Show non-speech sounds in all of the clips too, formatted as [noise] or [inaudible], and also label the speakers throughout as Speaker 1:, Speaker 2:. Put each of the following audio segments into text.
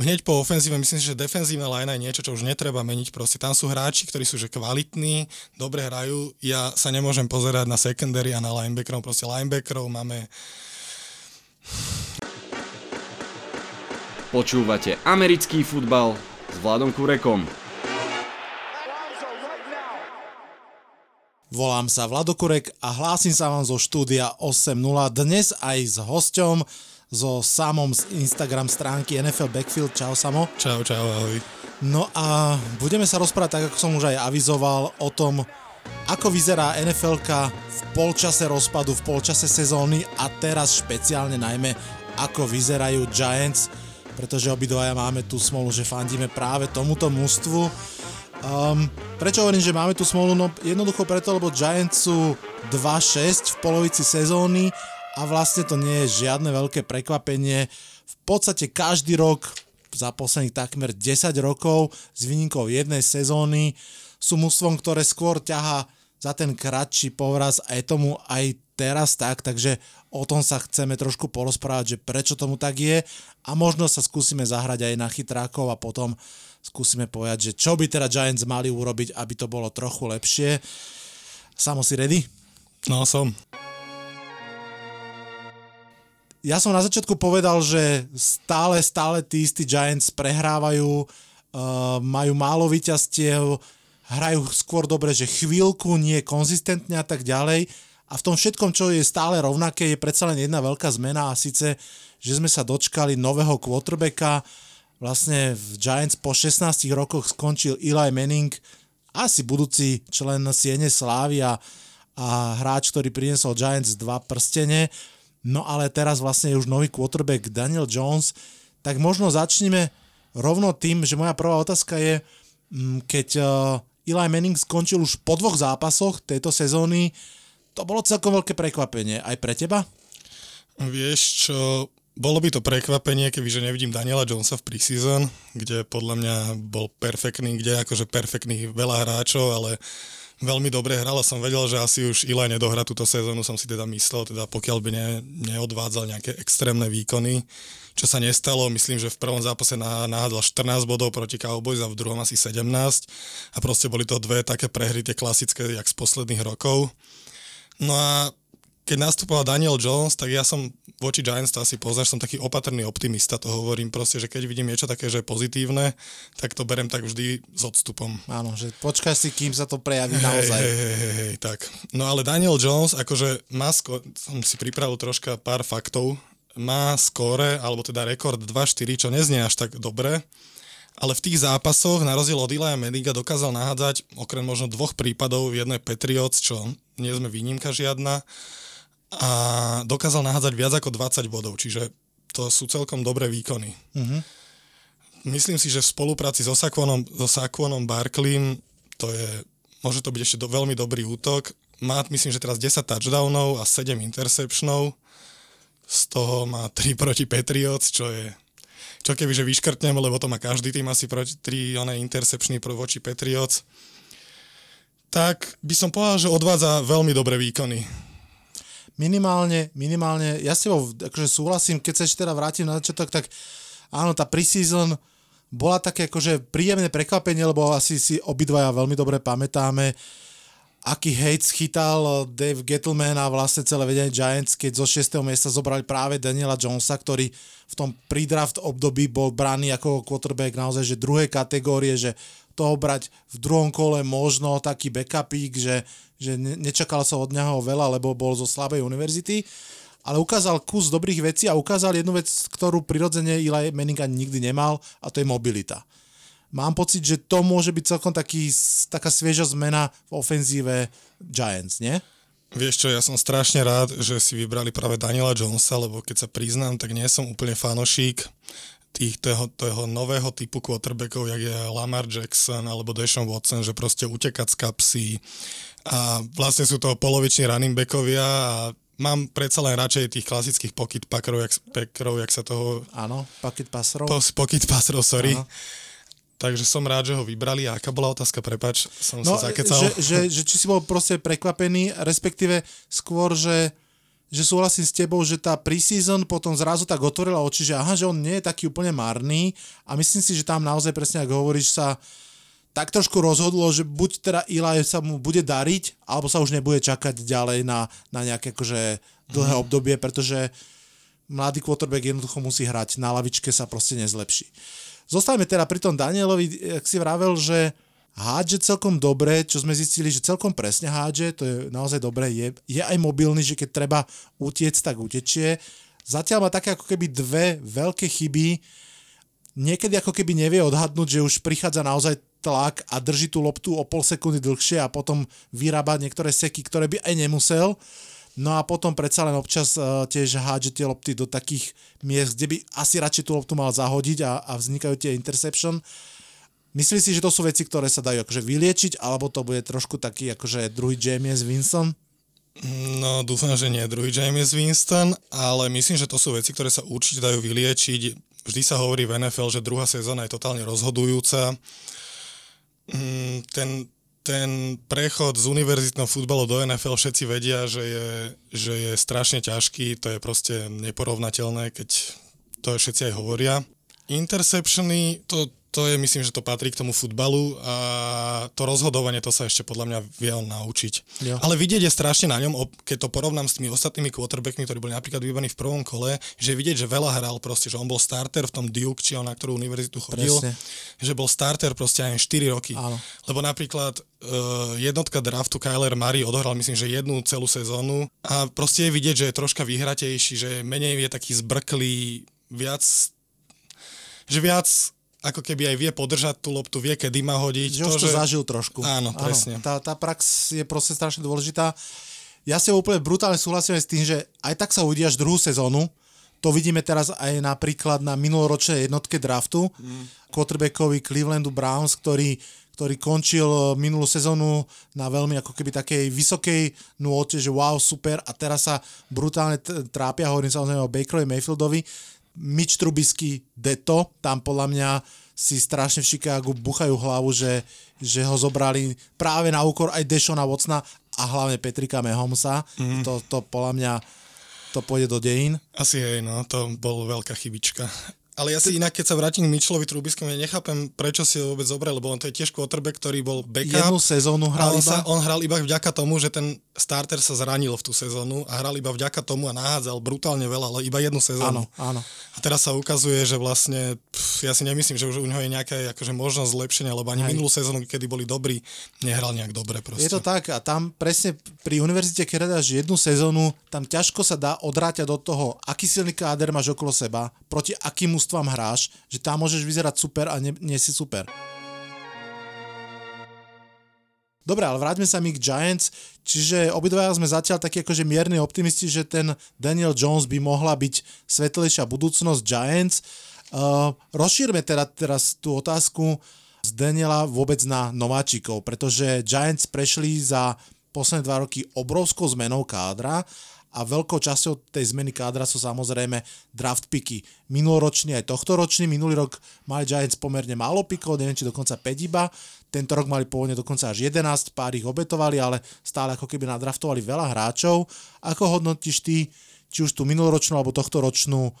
Speaker 1: hneď po ofenzíve myslím si, že defenzívna line je niečo, čo už netreba meniť. Proste tam sú hráči, ktorí sú že kvalitní, dobre hrajú. Ja sa nemôžem pozerať na secondary a na linebackerov. Proste linebackerov máme...
Speaker 2: Počúvate americký futbal s Vladom Kurekom.
Speaker 3: Volám sa Vladokurek a hlásim sa vám zo štúdia 8.0 dnes aj s hosťom, so Samom z Instagram stránky NFL Backfield. Čau Samo.
Speaker 1: Čau, čau, ahoj.
Speaker 3: No a budeme sa rozprávať, tak ako som už aj avizoval, o tom, ako vyzerá nfl v polčase rozpadu, v polčase sezóny a teraz špeciálne najmä, ako vyzerajú Giants, pretože obidvaja máme tú smolu, že fandíme práve tomuto mústvu. Um, prečo hovorím, že máme tú smolu? No jednoducho preto, lebo Giants sú 2-6 v polovici sezóny a vlastne to nie je žiadne veľké prekvapenie. V podstate každý rok za posledných takmer 10 rokov s výnikou jednej sezóny sú mužstvom, ktoré skôr ťaha za ten kratší povraz a je tomu aj teraz tak, takže o tom sa chceme trošku porozprávať, že prečo tomu tak je a možno sa skúsime zahrať aj na chytrákov a potom skúsime povedať, že čo by teda Giants mali urobiť, aby to bolo trochu lepšie. Samo si ready?
Speaker 1: No som
Speaker 3: ja som na začiatku povedal, že stále, stále tí istí Giants prehrávajú, uh, majú málo výťastiev, hrajú skôr dobre, že chvíľku, nie konzistentne a tak ďalej. A v tom všetkom, čo je stále rovnaké, je predsa len jedna veľká zmena a síce, že sme sa dočkali nového quarterbacka. Vlastne v Giants po 16 rokoch skončil Eli Manning, asi budúci člen Siene Slávy a, a hráč, ktorý priniesol Giants dva prstene. No ale teraz vlastne je už nový quarterback Daniel Jones, tak možno začneme rovno tým, že moja prvá otázka je, mm, keď uh, Eli Manning skončil už po dvoch zápasoch tejto sezóny, to bolo celkom veľké prekvapenie. Aj pre teba?
Speaker 1: Vieš čo, bolo by to prekvapenie, kebyže nevidím Daniela Jonesa v preseason, kde podľa mňa bol perfektný, kde akože perfektných veľa hráčov, ale veľmi dobre hral a som vedel, že asi už Ilaj nedohra túto sezónu, som si teda myslel, teda pokiaľ by ne, neodvádzal nejaké extrémne výkony, čo sa nestalo, myslím, že v prvom zápase nahádal 14 bodov proti Cowboys a v druhom asi 17 a proste boli to dve také prehry, tie klasické, jak z posledných rokov. No a keď nastupoval Daniel Jones, tak ja som voči Giants to asi poznáš, som taký opatrný optimista, to hovorím proste, že keď vidím niečo také, že je pozitívne, tak to berem tak vždy s odstupom.
Speaker 3: Áno, že počkaj si, kým sa to prejaví hey, naozaj.
Speaker 1: Hej, hej, hej, hej, tak. No ale Daniel Jones, akože má, sko- som si pripravil troška pár faktov, má skóre, alebo teda rekord 2-4, čo neznie až tak dobre, ale v tých zápasoch, na rozdiel od Ilaja Mediga, dokázal nahádzať okrem možno dvoch prípadov v jednej Patriots, čo nie sme výnimka žiadna, a dokázal nahádzať viac ako 20 bodov, čiže to sú celkom dobré výkony. Uh-huh. Myslím si, že v spolupráci so Saquonom, so Saquonom Barkleym to je, môže to byť ešte do, veľmi dobrý útok. Má, myslím, že teraz 10 touchdownov a 7 interceptionov. Z toho má 3 proti Patriots, čo je čo keby, že vyškrtnem, lebo to má každý tým asi proti 3 one interceptiony voči Patriots. Tak by som povedal, že odvádza veľmi dobré výkony
Speaker 3: minimálne, minimálne, ja s tebou akože súhlasím, keď sa ešte teda vrátim na začiatok, tak áno, tá preseason bola také akože príjemné prekvapenie, lebo asi si obidvaja veľmi dobre pamätáme, aký hate chytal Dave Gettleman a vlastne celé vedenie Giants, keď zo 6. miesta zobrali práve Daniela Jonesa, ktorý v tom pre-draft období bol braný ako quarterback naozaj, že druhej kategórie, že toho brať v druhom kole možno taký backupík, že, že nečakal sa od neho veľa, lebo bol zo slabej univerzity, ale ukázal kus dobrých vecí a ukázal jednu vec, ktorú prirodzene Eli Manning ani nikdy nemal a to je mobilita. Mám pocit, že to môže byť celkom taký, taká svieža zmena v ofenzíve Giants, nie?
Speaker 1: Vieš čo, ja som strašne rád, že si vybrali práve Daniela Jonesa, lebo keď sa priznám, tak nie som úplne fanošík tých, toho, toho nového typu quarterbackov, jak je Lamar Jackson alebo Deshaun Watson, že proste utekať z kapsy, a vlastne sú to poloviční running backovia a mám predsa len radšej tých klasických pocket packerov, jak, packerov, jak sa toho...
Speaker 3: Áno, pocket passerov.
Speaker 1: Po, pocket passerov, sorry. Áno. Takže som rád, že ho vybrali. A aká bola otázka? Prepač, som no, sa zakecal.
Speaker 3: Že, že, že či si bol proste prekvapený, respektíve skôr, že že súhlasím s tebou, že tá preseason potom zrazu tak otvorila oči, že aha, že on nie je taký úplne marný a myslím si, že tam naozaj presne, ako hovoríš, sa tak trošku rozhodlo, že buď teda Eli sa mu bude dariť, alebo sa už nebude čakať ďalej na, na nejaké akože dlhé mm. obdobie, pretože mladý quarterback jednoducho musí hrať, na lavičke sa proste nezlepší. Zostavíme teda pri tom Danielovi, ak si vravel, že hádže celkom dobre, čo sme zistili, že celkom presne hádže, to je naozaj dobré, je, je aj mobilný, že keď treba utiec, tak utečie. Zatiaľ má také ako keby dve veľké chyby, niekedy ako keby nevie odhadnúť, že už prichádza naozaj tlak a drží tú loptu o pol sekundy dlhšie a potom vyrába niektoré seky, ktoré by aj nemusel. No a potom predsa len občas uh, tiež hádže tie lopty do takých miest, kde by asi radšej tú loptu mal zahodiť a, a vznikajú tie interception. Myslíš si, že to sú veci, ktoré sa dajú akože vyliečiť, alebo to bude trošku taký akože druhý James Winston?
Speaker 1: No, dúfam, že nie druhý James Winston, ale myslím, že to sú veci, ktoré sa určite dajú vyliečiť. Vždy sa hovorí v NFL, že druhá sezóna je totálne rozhodujúca. Mm, ten, ten prechod z univerzitného futbalu do NFL všetci vedia, že je, že je strašne ťažký, to je proste neporovnateľné, keď to všetci aj hovoria. Interceptiony, to, to je, myslím, že to patrí k tomu futbalu a to rozhodovanie, to sa ešte podľa mňa vie on naučiť. Jo. Ale vidieť je strašne na ňom, keď to porovnám s tými ostatnými quarterbackmi, ktorí boli napríklad vybaní v prvom kole, že vidieť, že veľa hral proste, že on bol starter v tom Duke, či on na ktorú univerzitu chodil, Presne. že bol starter proste aj 4 roky. Áno. Lebo napríklad uh, jednotka draftu Kyler Murray odohral myslím, že jednu celú sezónu a proste je vidieť, že je troška vyhratejší, že menej je taký zbrklý, viac že viac ako keby aj vie podržať tú loptu, vie, kedy má hodiť.
Speaker 3: Že to, už to že... zažil trošku.
Speaker 1: Áno, presne.
Speaker 3: Áno, tá, tá prax je proste strašne dôležitá. Ja si úplne brutálne súhlasím aj s tým, že aj tak sa uvidíš druhú sezónu. To vidíme teraz aj napríklad na minuloročnej jednotke draftu. Mm. Quarterbackovi Clevelandu Browns, ktorý, ktorý končil eh, minulú sezónu na veľmi ako keby takej vysokej nôte, že wow, super a teraz sa brutálne trápia, hovorím samozrejme o Bakerovi Mayfieldovi Mitch Trubisky deto, tam podľa mňa si strašne v Chicagu buchajú hlavu, že, že ho zobrali práve na úkor aj Dešona Watsona a hlavne Petrika Mahomesa. Mm. To, to podľa mňa to pôjde do dejín.
Speaker 1: Asi hej, no, to bol veľká chybička. Ale ja si inak, keď sa vrátim k Mitchellovi Trubiskému, ja nechápem, prečo si ho vôbec zobral, lebo on to je tiež quarterback, ktorý bol backup.
Speaker 3: Jednu sezónu hral iba?
Speaker 1: Sa, on hral iba vďaka tomu, že ten starter sa zranil v tú sezónu a hral iba vďaka tomu a nahádzal brutálne veľa, ale iba jednu sezónu.
Speaker 3: Áno, áno.
Speaker 1: A teraz sa ukazuje, že vlastne, pff, ja si nemyslím, že už u neho je nejaká akože možnosť zlepšenia, lebo ani Aj. minulú sezónu, kedy boli dobrí, nehral nejak dobre proste.
Speaker 3: Je to tak a tam presne pri univerzite, keď hľadáš jednu sezónu, tam ťažko sa dá odráťať od toho, aký silný káder máš okolo seba, proti akým ústvam hráš, že tam môžeš vyzerať super a nie, nie si super. Dobre, ale vráťme sa mi k Giants, čiže obidvaja sme zatiaľ takí akože mierni optimisti, že ten Daniel Jones by mohla byť svetlejšia budúcnosť Giants. Uh, rozšírme teda teraz tú otázku z Daniela vôbec na nováčikov, pretože Giants prešli za posledné dva roky obrovskou zmenou kádra a veľkou časťou tej zmeny kádra sú samozrejme draft picky. Minuloročný aj tohtoročný, minulý rok mali Giants pomerne málo pikov, neviem či dokonca 5 iba, tento rok mali pôvodne dokonca až 11, pár ich obetovali, ale stále ako keby nadraftovali veľa hráčov. Ako hodnotíš ty, či už tú minuloročnú alebo tohtoročnú uh,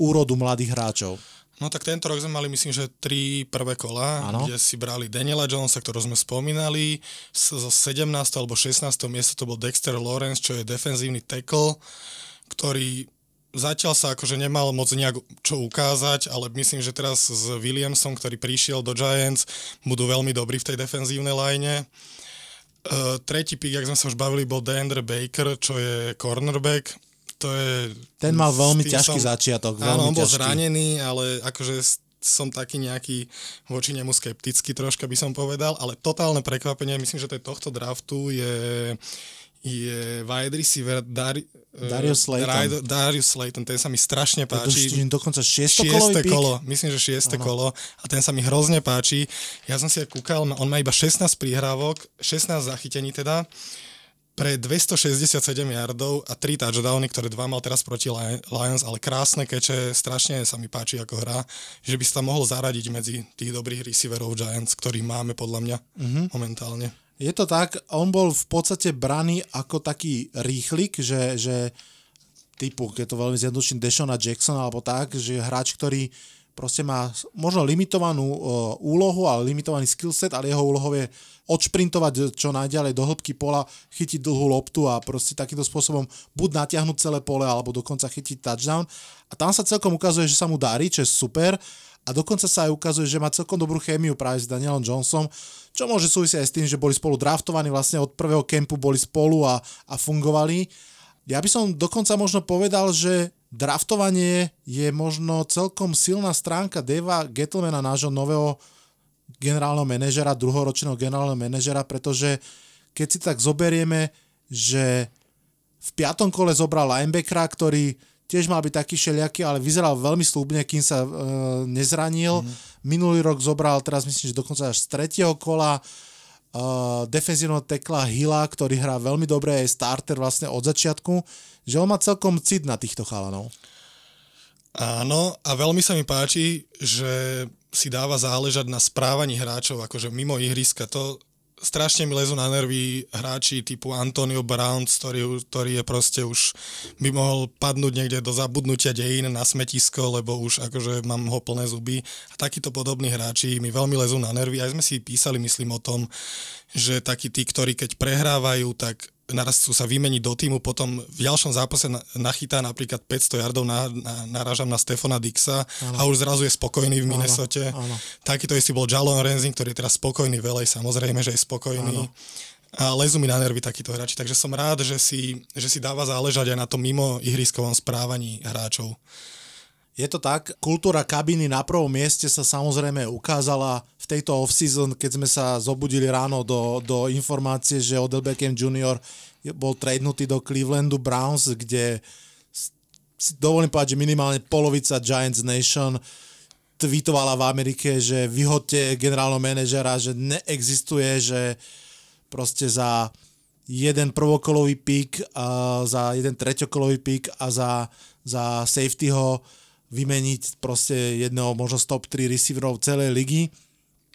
Speaker 3: úrodu mladých hráčov?
Speaker 1: No tak tento rok sme mali myslím, že tri prvé kola, ano. kde si brali Daniela Jonesa, ktorú sme spomínali, zo 17. alebo 16. miesta to bol Dexter Lawrence, čo je defenzívny tackle, ktorý zatiaľ sa akože nemal moc nejak čo ukázať, ale myslím, že teraz s Williamsom, ktorý prišiel do Giants, budú veľmi dobrí v tej defenzívnej line. Uh, tretí pick, jak sme sa už bavili, bol Deandre Baker, čo je cornerback to je...
Speaker 3: Ten mal veľmi ťažký som, začiatok. Veľmi
Speaker 1: áno, on bol
Speaker 3: ťažký.
Speaker 1: zranený, ale akože som taký nejaký voči nemu skeptický troška by som povedal, ale totálne prekvapenie, myslím, že to je tohto draftu je je wide receiver Dar-
Speaker 3: Darius Slayton.
Speaker 1: Darius Slayton, ten sa mi strašne páči.
Speaker 3: To dokonca šieste
Speaker 1: kolo, myslím, že šieste ano. kolo a ten sa mi hrozne páči. Ja som si aj kúkal, on má iba 16 príhrávok, 16 zachytení teda pre 267 yardov a 3 touchdowny, ktoré dva mal teraz proti Lions, ale krásne keče, strašne sa mi páči ako hra, že by sa tam mohol zaradiť medzi tých dobrých receiverov Giants, ktorých máme podľa mňa mm-hmm. momentálne.
Speaker 3: Je to tak, on bol v podstate braný ako taký rýchlik, že, že typu, keď to veľmi zjednoduším, Deshona Jackson alebo tak, že hráč, ktorý proste má možno limitovanú uh, úlohu, ale limitovaný skillset, ale jeho úlohou je odšprintovať čo najďalej do hĺbky pola, chytiť dlhú loptu a proste takýmto spôsobom buď natiahnuť celé pole, alebo dokonca chytiť touchdown. A tam sa celkom ukazuje, že sa mu darí, čo je super. A dokonca sa aj ukazuje, že má celkom dobrú chémiu práve s Danielom Johnsonom, čo môže súvisieť aj s tým, že boli spolu draftovaní, vlastne od prvého kempu boli spolu a, a fungovali. Ja by som dokonca možno povedal, že draftovanie je možno celkom silná stránka Deva Gettlemana, nášho nového generálneho manažera, druhoročného generálneho manažera, pretože keď si tak zoberieme, že v piatom kole zobral linebackera, ktorý tiež mal byť taký šeliaký, ale vyzeral veľmi slúbne, kým sa e, nezranil. Mm. Minulý rok zobral, teraz myslím, že dokonca až z tretieho kola uh, defenzívneho tekla Hila, ktorý hrá veľmi dobre, je starter vlastne od začiatku že on má celkom cit na týchto chalanov.
Speaker 1: Áno, a veľmi sa mi páči, že si dáva záležať na správaní hráčov, akože mimo ihriska. To strašne mi lezú na nervy hráči typu Antonio Brown, ktorý, ktorý je proste už by mohol padnúť niekde do zabudnutia dejín na smetisko, lebo už akože mám ho plné zuby. A takíto podobní hráči mi veľmi lezú na nervy. Aj sme si písali, myslím, o tom, že takí tí, ktorí keď prehrávajú, tak naraz sa vymeniť do týmu, potom v ďalšom zápase nachytá napríklad 500 yardov, na, na, narážam na Stefana Dixa ano. a už zrazu je spokojný v Minnesote. Ano, ano. Takýto istý bol Jalon Renzing, ktorý je teraz spokojný velej, samozrejme, že je spokojný. Ano. A lezú mi na nervy takíto hráči, takže som rád, že si, že si dáva záležať aj na tom mimo ihriskovom správaní hráčov.
Speaker 3: Je to tak, kultúra kabiny na prvom mieste sa samozrejme ukázala v tejto off-season, keď sme sa zobudili ráno do, do informácie, že Odell Beckham Jr. bol tradenutý do Clevelandu Browns, kde si dovolím povedať, že minimálne polovica Giants Nation tweetovala v Amerike, že vyhodte generálneho manažera, že neexistuje, že proste za jeden prvokolový pík, za jeden treťokolový pík a za, za safetyho vymeniť proste jedného možno z top 3 receiverov celej ligy.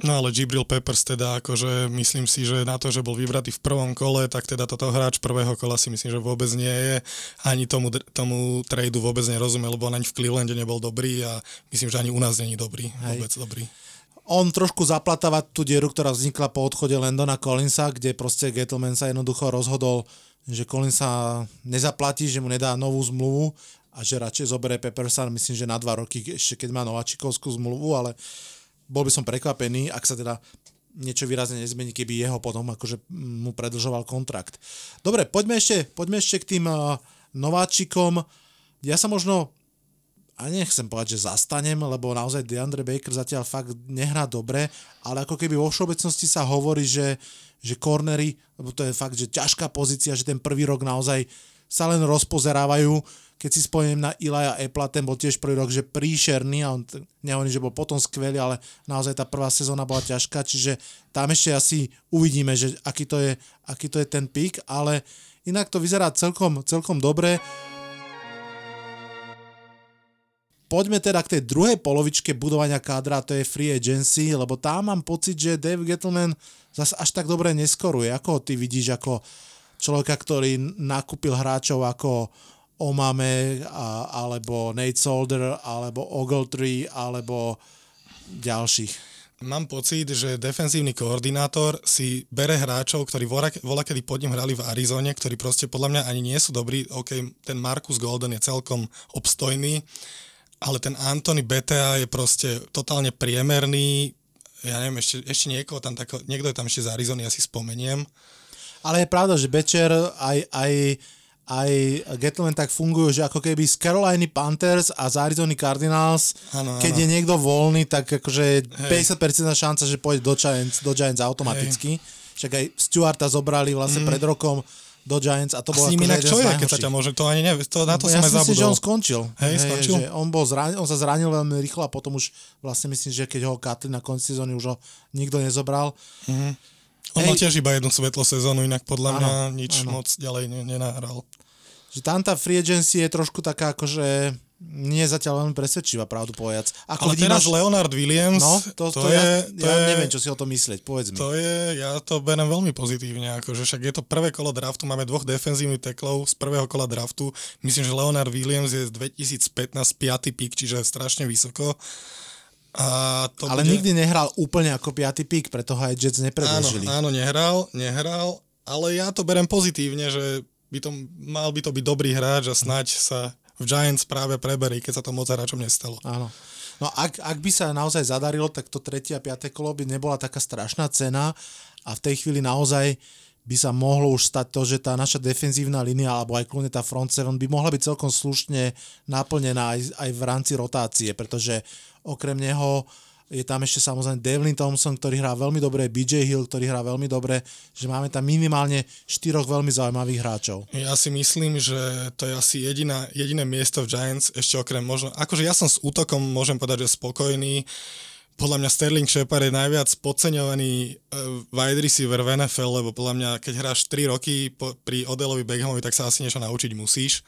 Speaker 1: No ale Gibril Peppers teda akože myslím si, že na to, že bol vybratý v prvom kole, tak teda toto hráč prvého kola si myslím, že vôbec nie je. Ani tomu, tomu tradu vôbec nerozumel, lebo on ani v Clevelande nebol dobrý a myslím, že ani u nás není dobrý. Hej. Vôbec dobrý.
Speaker 3: On trošku zaplatáva tú dieru, ktorá vznikla po odchode Landona Collinsa, kde proste Gettleman sa jednoducho rozhodol, že Collinsa nezaplatí, že mu nedá novú zmluvu a že radšej zoberie Peppersan, myslím, že na dva roky, ešte keď má nováčikovskú zmluvu, ale bol by som prekvapený, ak sa teda niečo výrazne nezmení, keby jeho potom akože mu predlžoval kontrakt. Dobre, poďme ešte, poďme ešte k tým uh, nováčikom. Ja sa možno a nechcem povedať, že zastanem, lebo naozaj DeAndre Baker zatiaľ fakt nehrá dobre, ale ako keby vo všeobecnosti sa hovorí, že, že cornery, lebo to je fakt, že ťažká pozícia, že ten prvý rok naozaj sa len rozpozerávajú, keď si spomínam na Ilaja Epla, ten bol tiež prvý rok, že príšerný a on nehovorím, že bol potom skvelý, ale naozaj tá prvá sezóna bola ťažká, čiže tam ešte asi uvidíme, že aký to je, aký to je ten pík, ale inak to vyzerá celkom, celkom dobre. Poďme teda k tej druhej polovičke budovania kádra, to je free agency, lebo tam mám pocit, že Dave Gettleman zase až tak dobre neskoruje. Ako ty vidíš ako človeka, ktorý nakúpil hráčov ako Omame, a, alebo Nate Solder, alebo Ogletree, alebo ďalších.
Speaker 1: Mám pocit, že defenzívny koordinátor si bere hráčov, ktorí vola, kedy pod ním hrali v Arizone, ktorí proste podľa mňa ani nie sú dobrí. OK, ten Marcus Golden je celkom obstojný, ale ten Anthony Betea je proste totálne priemerný. Ja neviem, ešte, ešte niekoho tam tako, niekto je tam ešte z Arizony, ja si spomeniem.
Speaker 3: Ale je pravda, že Bečer aj, aj aj Gatland tak fungujú, že ako keby z Caroliny Panthers a z Arizona Cardinals, ano, keď ano. je niekto voľný, tak akože hey. 50% šanca, že pôjde do Giants, do Giants automaticky. Hey. Však aj Stuarta zobrali vlastne mm. pred rokom do Giants a to bolo
Speaker 1: s ním inak čo je, keď sa ťa môže, to ani nevie, to, na to ja som aj
Speaker 3: myslím, že on skončil.
Speaker 1: Hej, Hej skončil? Že
Speaker 3: on, bol zranil, on sa zranil veľmi rýchlo a potom už vlastne myslím, že keď ho katli na konci sezóny, už ho nikto nezobral. Mm-hmm.
Speaker 1: On Hej. mal tiež iba jednu svetlo sezónu, inak podľa ano, mňa nič ano. moc ďalej nenahral.
Speaker 3: Že tam tá free agency je trošku taká akože nie zatiaľ veľmi presvedčivá, pravdu povedať.
Speaker 1: Ako Ale teraz máš... Leonard Williams,
Speaker 3: no, to, to, to, je, ja, to ja je, neviem, čo si o tom myslieť, povedz mi.
Speaker 1: To je, ja to berem veľmi pozitívne, akože však je to prvé kolo draftu, máme dvoch defenzívnych teklov z prvého kola draftu, myslím, že Leonard Williams je z 2015 5. pík, čiže strašne vysoko.
Speaker 3: A to Ale bude... nikdy nehral úplne ako 5. pík, preto ho aj Jets nepredložili.
Speaker 1: Áno, áno, nehral, nehral, ale ja to berem pozitívne, že by to, mal by to byť dobrý hráč a snať sa v Giants práve preberí, keď sa to moc hráčom nestalo.
Speaker 3: Áno. No ak, ak by sa naozaj zadarilo, tak to tretie a piaté kolo by nebola taká strašná cena a v tej chvíli naozaj by sa mohlo už stať to, že tá naša defenzívna línia alebo aj kľudne tá front seven by mohla byť celkom slušne naplnená aj, aj v rámci rotácie, pretože okrem neho je tam ešte samozrejme Devlin Thompson, ktorý hrá veľmi dobre, BJ Hill, ktorý hrá veľmi dobre, že máme tam minimálne štyroch veľmi zaujímavých hráčov.
Speaker 1: Ja si myslím, že to je asi jediná, jediné miesto v Giants, ešte okrem možno, akože ja som s útokom, môžem povedať, že spokojný, podľa mňa Sterling Shepard je najviac podceňovaný uh, wide receiver v NFL, lebo podľa mňa, keď hráš 3 roky pri Odelovi Beckhamovi, tak sa asi niečo naučiť musíš.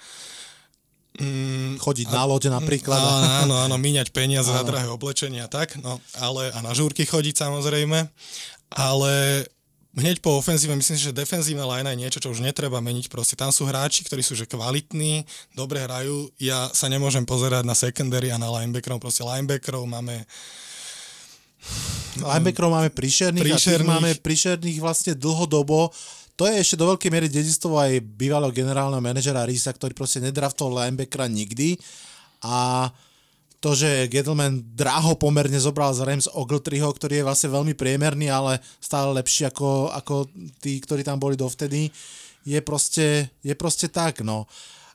Speaker 3: Mm, chodiť a, na lode napríklad.
Speaker 1: Áno, áno, míňať peniaze áno. za drahé oblečenie a tak, no, ale a na žúrky chodiť samozrejme, ale hneď po ofenzíve myslím si, že defenzívna line je niečo, čo už netreba meniť, proste tam sú hráči, ktorí sú že kvalitní, dobre hrajú, ja sa nemôžem pozerať na secondary a na linebackerov, proste linebackerov máme
Speaker 3: Linebackerov máme príšerných, príšerných a máme príšerných vlastne dlhodobo to je ešte do veľkej miery dedistvo aj bývalého generálneho manažera Risa, ktorý proste nedraftol linebackera nikdy a to, že Gettleman draho pomerne zobral z Rams Ogletreeho, ktorý je vlastne veľmi priemerný, ale stále lepší ako, ako tí, ktorí tam boli dovtedy, je proste, je proste tak, no.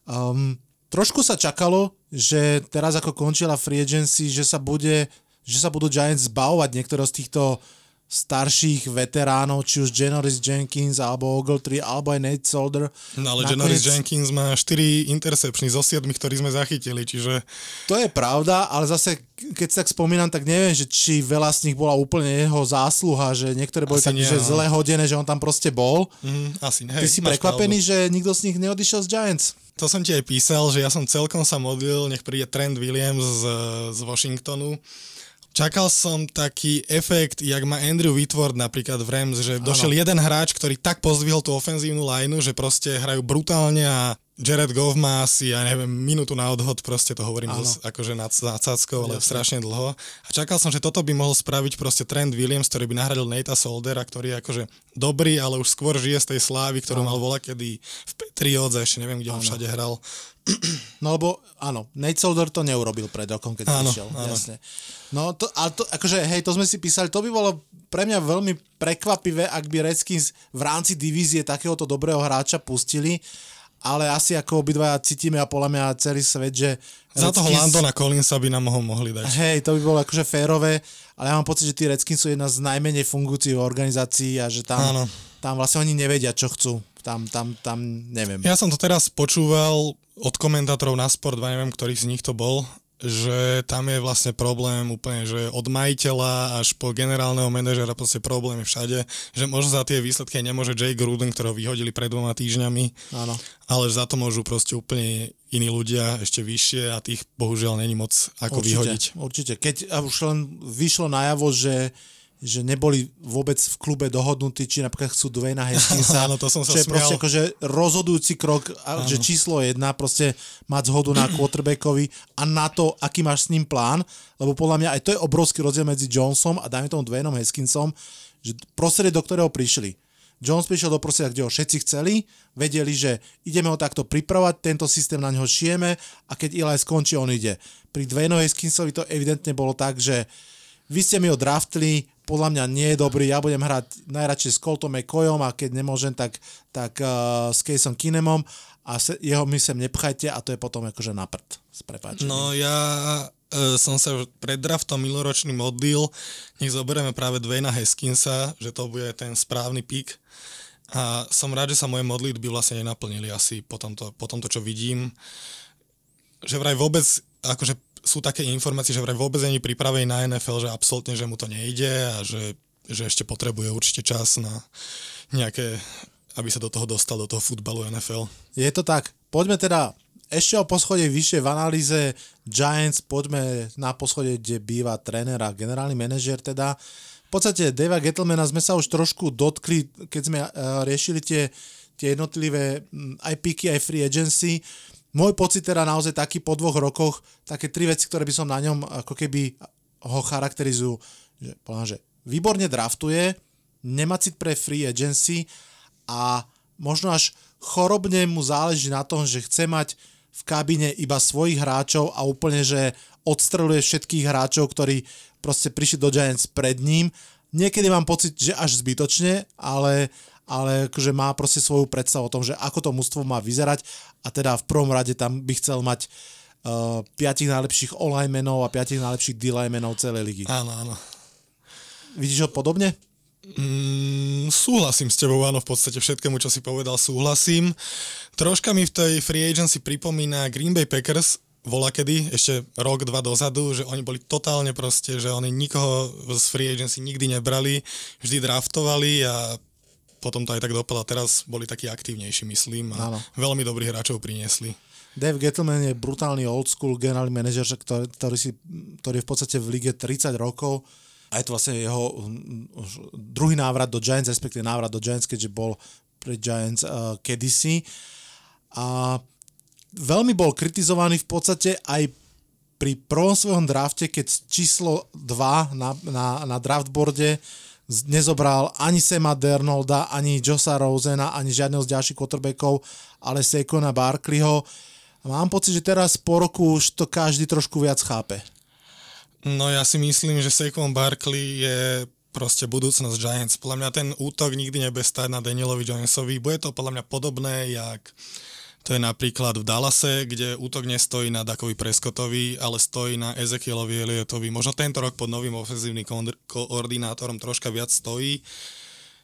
Speaker 3: Um, trošku sa čakalo, že teraz ako končila free agency, že sa bude, že sa budú Giants zbavovať niektorého z týchto starších veteránov, či už Janoris Jenkins, alebo Ogletree, alebo aj Nate Solder.
Speaker 1: No ale Nakoniec... Janoris Jenkins má 4 intercepčný zo 7, ktorých sme zachytili, čiže...
Speaker 3: To je pravda, ale zase, keď si tak spomínam, tak neviem, že či veľa z nich bola úplne jeho zásluha, že niektoré boli tak, že no. zle hodené, že on tam proste bol.
Speaker 1: Mm, asi, hej,
Speaker 3: Ty si prekvapený, pravdu. že nikto z nich neodišiel z Giants?
Speaker 1: To som ti aj písal, že ja som celkom sa modlil, nech príde Trent Williams z, z Washingtonu Čakal som taký efekt, jak má Andrew Whitworth napríklad v Rams, že ano. došiel jeden hráč, ktorý tak pozdvihol tú ofenzívnu lineu, že proste hrajú brutálne a Jared Goff má asi, ja neviem, minútu na odhod, proste to hovorím zos, akože nad, nad cáckou, ale Jasne. strašne dlho. A čakal som, že toto by mohol spraviť proste Trent Williams, ktorý by nahradil Nate'a Soldera, ktorý je akože dobrý, ale už skôr žije z tej slávy, ktorú ano. mal vola kedy v Patriots, ešte neviem, kde on všade hral. [clears throat]
Speaker 3: No lebo áno, Nate Solder to neurobil pred rokom, keď áno, prišiel, áno. jasne. No to, ale to, akože hej, to sme si písali, to by bolo pre mňa veľmi prekvapivé, ak by Redskins v rámci divízie takéhoto dobrého hráča pustili, ale asi ako obidvaja cítime a podľa mňa celý svet, že...
Speaker 1: Za Redskins, toho Landona Collinsa by nám ho mohli dať.
Speaker 3: Hej, to by bolo akože férové, ale ja mám pocit, že tí Redskins sú jedna z najmenej fungujúcich organizácií a že tam, tam vlastne oni nevedia, čo chcú. Tam, tam, tam, neviem.
Speaker 1: Ja som to teraz počúval od komentátorov na sport, neviem, ktorý z nich to bol, že tam je vlastne problém úplne, že od majiteľa až po generálneho manažera proste problém je všade, že možno za tie výsledky nemôže Jay Gruden, ktorého vyhodili pred dvoma týždňami,
Speaker 3: Áno.
Speaker 1: ale za to môžu proste úplne iní ľudia ešte vyššie a tých bohužiaľ není moc ako
Speaker 3: určite,
Speaker 1: vyhodiť.
Speaker 3: Určite, keď už len vyšlo najavo, že že neboli vôbec v klube dohodnutí, či napríklad chcú Dwayna Haskinsa, [laughs]
Speaker 1: Áno, to som sa
Speaker 3: čo je proste akože rozhodujúci krok, Áno. že číslo jedna, proste mať zhodu na quarterbackovi a na to, aký máš s ním plán, lebo podľa mňa aj to je obrovský rozdiel medzi Jonesom a dajme tomu Dwaynom Haskinsom, že prostredie, do ktorého prišli. Jones prišiel do prostredia, kde ho všetci chceli, vedeli, že ideme ho takto pripravať, tento systém na neho šijeme a keď Eli skončí, on ide. Pri Dwayno Haskinsovi to evidentne bolo tak, že vy ste mi ho draftli, podľa mňa nie je dobrý, ja budem hrať najradšej s Coltom McCoyom a keď nemôžem, tak, tak uh, s Caseom Kinemom a se, jeho my sem nepchajte a to je potom akože na prd.
Speaker 1: No ja uh, som sa pred draftom miloročný modlil, nech zoberieme práve Dwayna Haskinsa, že to bude ten správny pík a som rád, že sa moje modlitby vlastne nenaplnili asi po tomto, po tomto čo vidím. Že vraj vôbec akože sú také informácie, že vraj vôbec není pripravený na NFL, že absolútne, že mu to nejde a že, že ešte potrebuje určite čas na nejaké, aby sa do toho dostal, do toho futbalu NFL.
Speaker 3: Je to tak. Poďme teda ešte o poschode vyššie v analýze Giants, poďme na poschode, kde býva tréner a generálny manažer teda. V podstate Deva Gettlemana sme sa už trošku dotkli, keď sme uh, riešili tie, tie jednotlivé mm, aj piky, aj free agency. Môj pocit teda naozaj taký po dvoch rokoch, také tri veci, ktoré by som na ňom ako keby ho charakterizujú, že, že výborne draftuje, nemá cit pre free agency a možno až chorobne mu záleží na tom, že chce mať v kabíne iba svojich hráčov a úplne, že odstreluje všetkých hráčov, ktorí proste prišli do Giants pred ním. Niekedy mám pocit, že až zbytočne, ale, ale akože má proste svoju predstavu o tom, že ako to mužstvo má vyzerať a teda v prvom rade tam by chcel mať uh, piatich najlepších online menov a piatich najlepších d menov celej ligy.
Speaker 1: Áno, áno.
Speaker 3: Vidíš ho podobne?
Speaker 1: Mm, súhlasím s tebou, áno, v podstate všetkému, čo si povedal, súhlasím. Troška mi v tej free agency pripomína Green Bay Packers, vola kedy, ešte rok, dva dozadu, že oni boli totálne proste, že oni nikoho z free agency nikdy nebrali, vždy draftovali a potom to aj tak dopadlo. Teraz boli takí aktívnejší, myslím, a Áno. veľmi dobrých hráčov priniesli.
Speaker 3: Dave Gettleman je brutálny old school generálny manažer, ktorý, ktorý, si, ktorý je v podstate v lige 30 rokov a je to vlastne jeho druhý návrat do Giants, respektíve návrat do Giants, keďže bol pre Giants uh, kedysi. A veľmi bol kritizovaný v podstate aj pri prvom svojom drafte, keď číslo 2 na, na, na draftboarde nezobral ani Sema Dernolda, ani Josa Rosena, ani žiadneho z ďalších quarterbackov, ale Sekona Barkleyho. Mám pocit, že teraz po roku už to každý trošku viac chápe.
Speaker 1: No ja si myslím, že Saquon Barkley je proste budúcnosť Giants. Podľa mňa ten útok nikdy nebude stať na Danielovi Jonesovi. Bude to podľa mňa podobné, jak to je napríklad v Dallase, kde útok nestojí na Dakovi Prescottovi, ale stojí na Ezekielovi Elliotovi. Možno tento rok pod novým ofenzívnym koordinátorom troška viac stojí,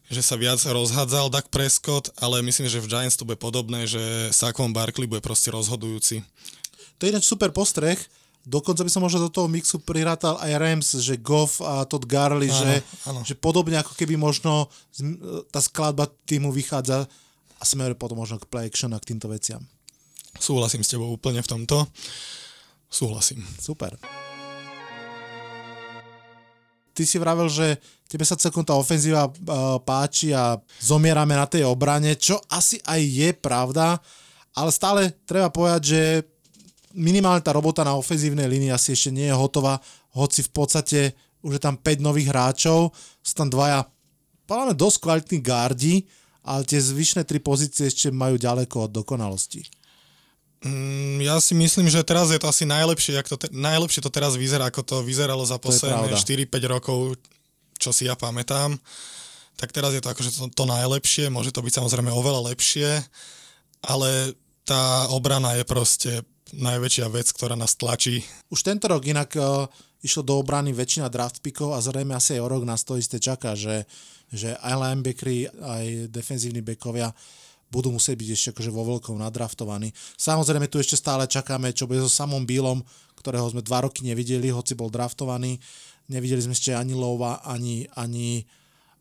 Speaker 1: že sa viac rozhádzal Dak Prescott, ale myslím, že v Giants to bude podobné, že Saquon Barkley bude proste rozhodujúci.
Speaker 3: To je ináč super postreh, Dokonca by som možno do toho mixu prirátal aj Rams, že Goff a Todd Garley, áno, že, áno. že podobne ako keby možno tá skladba týmu vychádza a smeruje potom možno k play action a k týmto veciam.
Speaker 1: Súhlasím s tebou úplne v tomto. Súhlasím.
Speaker 3: Super. Ty si vravel, že tebe sa celkom tá ofenzíva páči a zomierame na tej obrane, čo asi aj je pravda, ale stále treba povedať, že minimálne tá robota na ofenzívnej línii asi ešte nie je hotová, hoci v podstate už je tam 5 nových hráčov, sú tam dvaja podľa dosť kvalitní gardi, ale tie zvyšné tri pozície ešte majú ďaleko od dokonalosti.
Speaker 1: Mm, ja si myslím, že teraz je to asi najlepšie, to te, najlepšie to teraz vyzerá, ako to vyzeralo za posledné 4-5 rokov, čo si ja pamätám. Tak teraz je to akože to, to najlepšie, môže to byť samozrejme oveľa lepšie, ale tá obrana je proste najväčšia vec, ktorá nás tlačí.
Speaker 3: Už tento rok inak uh, išlo do obrany väčšina draft pickov a zrejme asi aj o rok nás to isté čaká, že, že aj linebackery, aj defenzívni bekovia budú musieť byť ešte akože vo veľkom nadraftovaní. Samozrejme tu ešte stále čakáme, čo bude so samom Bílom, ktorého sme dva roky nevideli, hoci bol draftovaný. Nevideli sme ešte ani Lova, ani, ani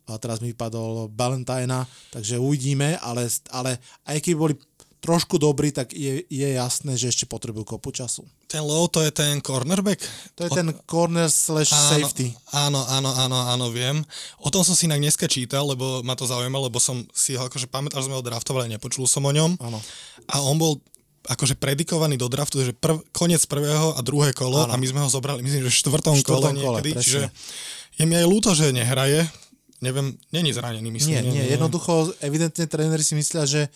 Speaker 3: a teraz mi vypadol Valentina, takže uvidíme, ale, ale aj keby boli trošku dobrý, tak je, je jasné, že ešte potrebujú kopu času.
Speaker 1: Ten low to je ten cornerback?
Speaker 3: To je o... ten corner slash áno, safety.
Speaker 1: Áno, áno, áno, áno, viem. O tom som si inak dneska čítal, lebo ma to zaujímalo, lebo som si ho akože pamätal, že sme ho draftovali, nepočul som o ňom.
Speaker 3: Áno.
Speaker 1: A on bol akože predikovaný do draftu, že prv, koniec prvého a druhé kolo áno. a my sme ho zobrali, myslím, že v štvrtom, štvrtom kole, kole niekedy, presne. čiže je mi aj ľúto, že nehraje, neviem, není zranený, myslím.
Speaker 3: Nie, nie, nie, jednoducho, evidentne tréneri si myslia, že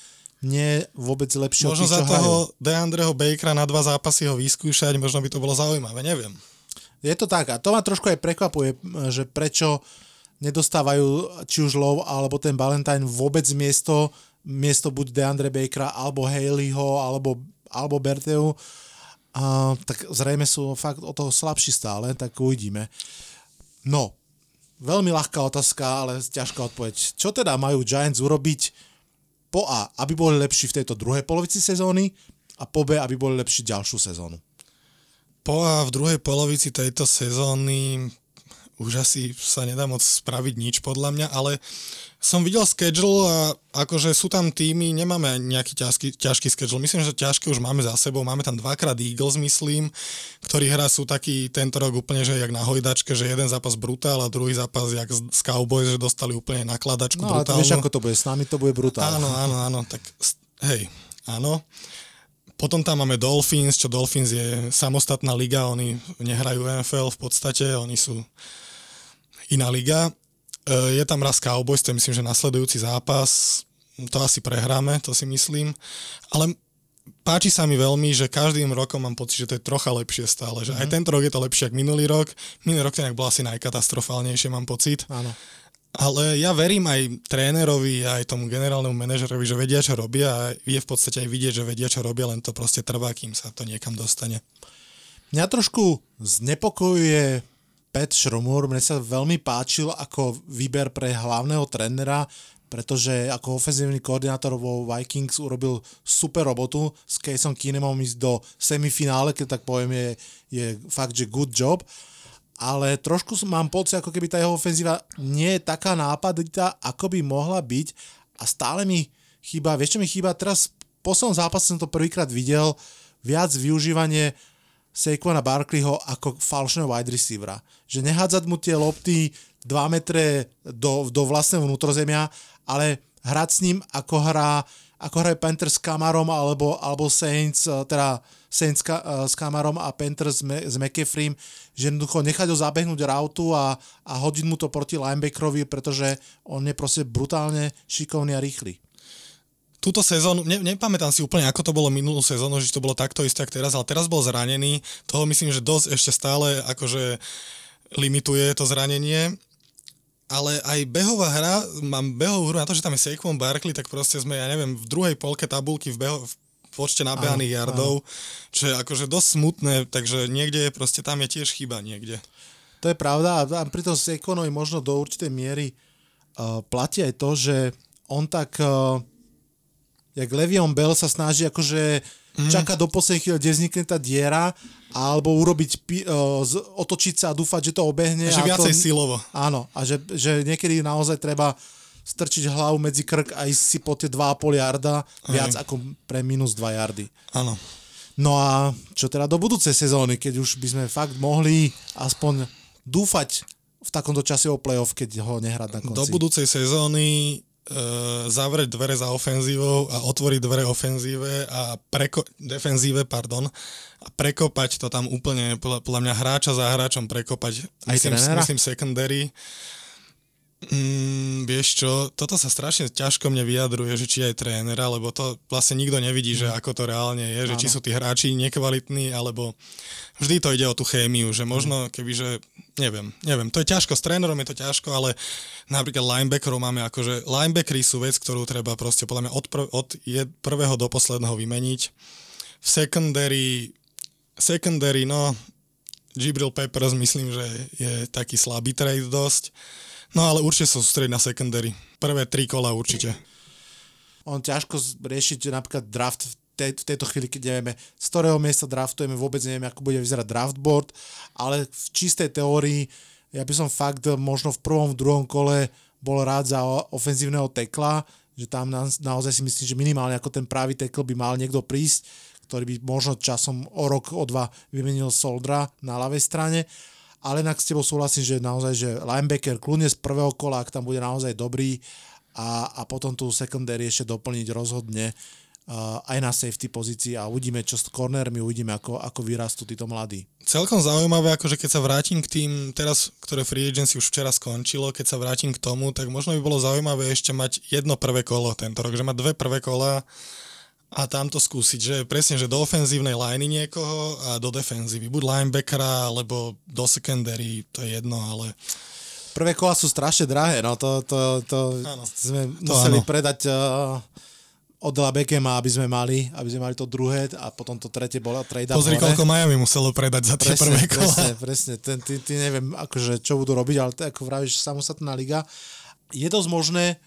Speaker 3: nie vôbec lepšie
Speaker 1: Možno za toho Deandreho Bakera na dva zápasy ho vyskúšať, možno by to bolo zaujímavé, neviem.
Speaker 3: Je to tak a to ma trošku aj prekvapuje, že prečo nedostávajú či už Love alebo ten Valentine vôbec miesto, miesto buď Deandre Bakera alebo Haleyho alebo, alebo Berteu. A, tak zrejme sú fakt o toho slabší stále, tak uvidíme. No, veľmi ľahká otázka, ale ťažká odpoveď. Čo teda majú Giants urobiť, po A, aby boli lepší v tejto druhej polovici sezóny a po B, aby boli lepší ďalšiu sezónu.
Speaker 1: Po A v druhej polovici tejto sezóny už asi sa nedá moc spraviť nič podľa mňa, ale som videl schedule a akože sú tam týmy, nemáme nejaký ťažký, ťažký schedule. Myslím, že ťažké už máme za sebou. Máme tam dvakrát Eagles, myslím, ktorí hra sú taký tento rok úplne, že jak na hojdačke, že jeden zápas brutál a druhý zápas jak z Cowboys, že dostali úplne nakladačku
Speaker 3: no,
Speaker 1: brutálnu.
Speaker 3: vieš, ako to bude, s nami to bude brutál.
Speaker 1: Áno, áno, áno, tak hej, áno. Potom tam máme Dolphins, čo Dolphins je samostatná liga, oni nehrajú NFL v podstate, oni sú iná liga. E, je tam raz Cowboys, to je myslím, že nasledujúci zápas, to asi prehráme, to si myslím, ale páči sa mi veľmi, že každým rokom mám pocit, že to je trocha lepšie stále, že mm-hmm. aj mhm. tento rok je to lepšie ako minulý rok, minulý rok to nejak bol asi najkatastrofálnejšie, mám pocit.
Speaker 3: Áno.
Speaker 1: Ale ja verím aj trénerovi, aj tomu generálnemu manažerovi, že vedia, čo robia a je v podstate aj vidieť, že vedia, čo robia, len to proste trvá, kým sa to niekam dostane.
Speaker 3: Mňa trošku znepokojuje Pat Šromur, mne sa veľmi páčil ako výber pre hlavného trénera, pretože ako ofenzívny koordinátor vo Vikings urobil super robotu s Caseom Keenemom ísť do semifinále, keď tak poviem, je, je fakt, že good job. Ale trošku mám pocit, ako keby tá jeho ofenzíva nie je taká nápaditá, ako by mohla byť. A stále mi chýba, vieš čo mi chýba, teraz v poslednom zápase som to prvýkrát videl, viac využívanie Saquona Barkleyho ako falšného wide receivera. Že nehádzať mu tie lopty 2 metre do, do vlastného vnútrozemia, ale hrať s ním ako hrá ako hraje Panthers s Kamarom alebo, alebo Saints, eh, teda Saints ka, uh, s Kamarom a Panthers s, Me, s McAfreem, že jednoducho nechať ho zabehnúť rautu a, a hodiť mu to proti linebackerovi, pretože on je proste brutálne šikovný a rýchly
Speaker 1: túto sezónu, ne, nepamätám si úplne, ako to bolo minulú sezónu, že to bolo takto isté, ako teraz, ale teraz bol zranený. Toho myslím, že dosť ešte stále akože limituje to zranenie. Ale aj behová hra, mám behovú hru na to, že tam je Saquon Barkley, tak proste sme, ja neviem, v druhej polke tabulky v, beho, v počte nabehaných jardov, čo je akože dosť smutné, takže niekde je proste, tam je tiež chyba niekde.
Speaker 3: To je pravda a pri tom Saquonovi možno do určitej miery uh, platí aj to, že on tak uh, jak Levion Bell sa snaží akože mm. čakať do poslednej chvíle, kde vznikne tá diera, alebo urobiť, uh, otočiť sa a dúfať, že to obehne.
Speaker 1: A že viacej to, silovo.
Speaker 3: Áno, a že, že niekedy naozaj treba strčiť hlavu medzi krk a ísť si po tie 2,5 jarda viac Aj. ako pre minus 2 jardy.
Speaker 1: Áno.
Speaker 3: No a čo teda do budúcej sezóny, keď už by sme fakt mohli aspoň dúfať v takomto čase o playoff, keď ho nehrať na konci.
Speaker 1: Do budúcej sezóny E, zavrieť dvere za ofenzívou a otvoriť dvere ofenzíve a preko- defenzíve, pardon, a prekopať to tam úplne, podľa, podľa mňa hráča za hráčom prekopať, myslím, myslím secondary. Mm, vieš čo, toto sa strašne ťažko mne vyjadruje, že či aj trénera, lebo to vlastne nikto nevidí, že mm. ako to reálne je, že Áno. či sú tí hráči nekvalitní, alebo vždy to ide o tú chémiu, že možno kebyže, neviem, neviem, to je ťažko, s trénerom je to ťažko, ale napríklad linebackerov máme akože, linebackery sú vec, ktorú treba proste podľa mňa od, prv, od jed, prvého do posledného vymeniť. V secondary, secondary, no, Gibril Peppers myslím, že je taký slabý trade dosť. No ale určite sa sústrediť na secondary. Prvé tri kola určite.
Speaker 3: On ťažko riešiť napríklad draft v tej, v tejto chvíli, keď nevieme, z ktorého miesta draftujeme, vôbec nevieme, ako bude vyzerať draft board, ale v čistej teórii ja by som fakt možno v prvom, v druhom kole bol rád za ofenzívneho tekla, že tam na, naozaj si myslím, že minimálne ako ten pravý tekl by mal niekto prísť, ktorý by možno časom o rok, o dva vymenil Soldra na ľavej strane. Ale inak s tebou súhlasím, že naozaj, že linebacker kľudne z prvého kola, ak tam bude naozaj dobrý a, a potom tú secondary ešte doplniť rozhodne uh, aj na safety pozícii a uvidíme, čo s cornermi, uvidíme, ako, ako vyrastú títo mladí.
Speaker 1: Celkom zaujímavé, akože keď sa vrátim k tým, teraz, ktoré free agency už včera skončilo, keď sa vrátim k tomu, tak možno by bolo zaujímavé ešte mať jedno prvé kolo tento rok, že mať dve prvé kola a tam to skúsiť, že presne, že do ofenzívnej liney niekoho a do defenzívy, buď linebackera, alebo do secondary, to je jedno, ale
Speaker 3: Prvé kola sú strašne drahé, no to, to, to sme to museli áno. predať uh, od La aby sme mali, aby sme mali to druhé a potom to tretie bola trade
Speaker 1: Pozri, hore. koľko Miami muselo predať za tie prvé kola.
Speaker 3: Presne, presne. Ten, ty, ty, neviem, akože, čo budú robiť, ale to, ako vravíš, samostatná liga. Je dosť možné,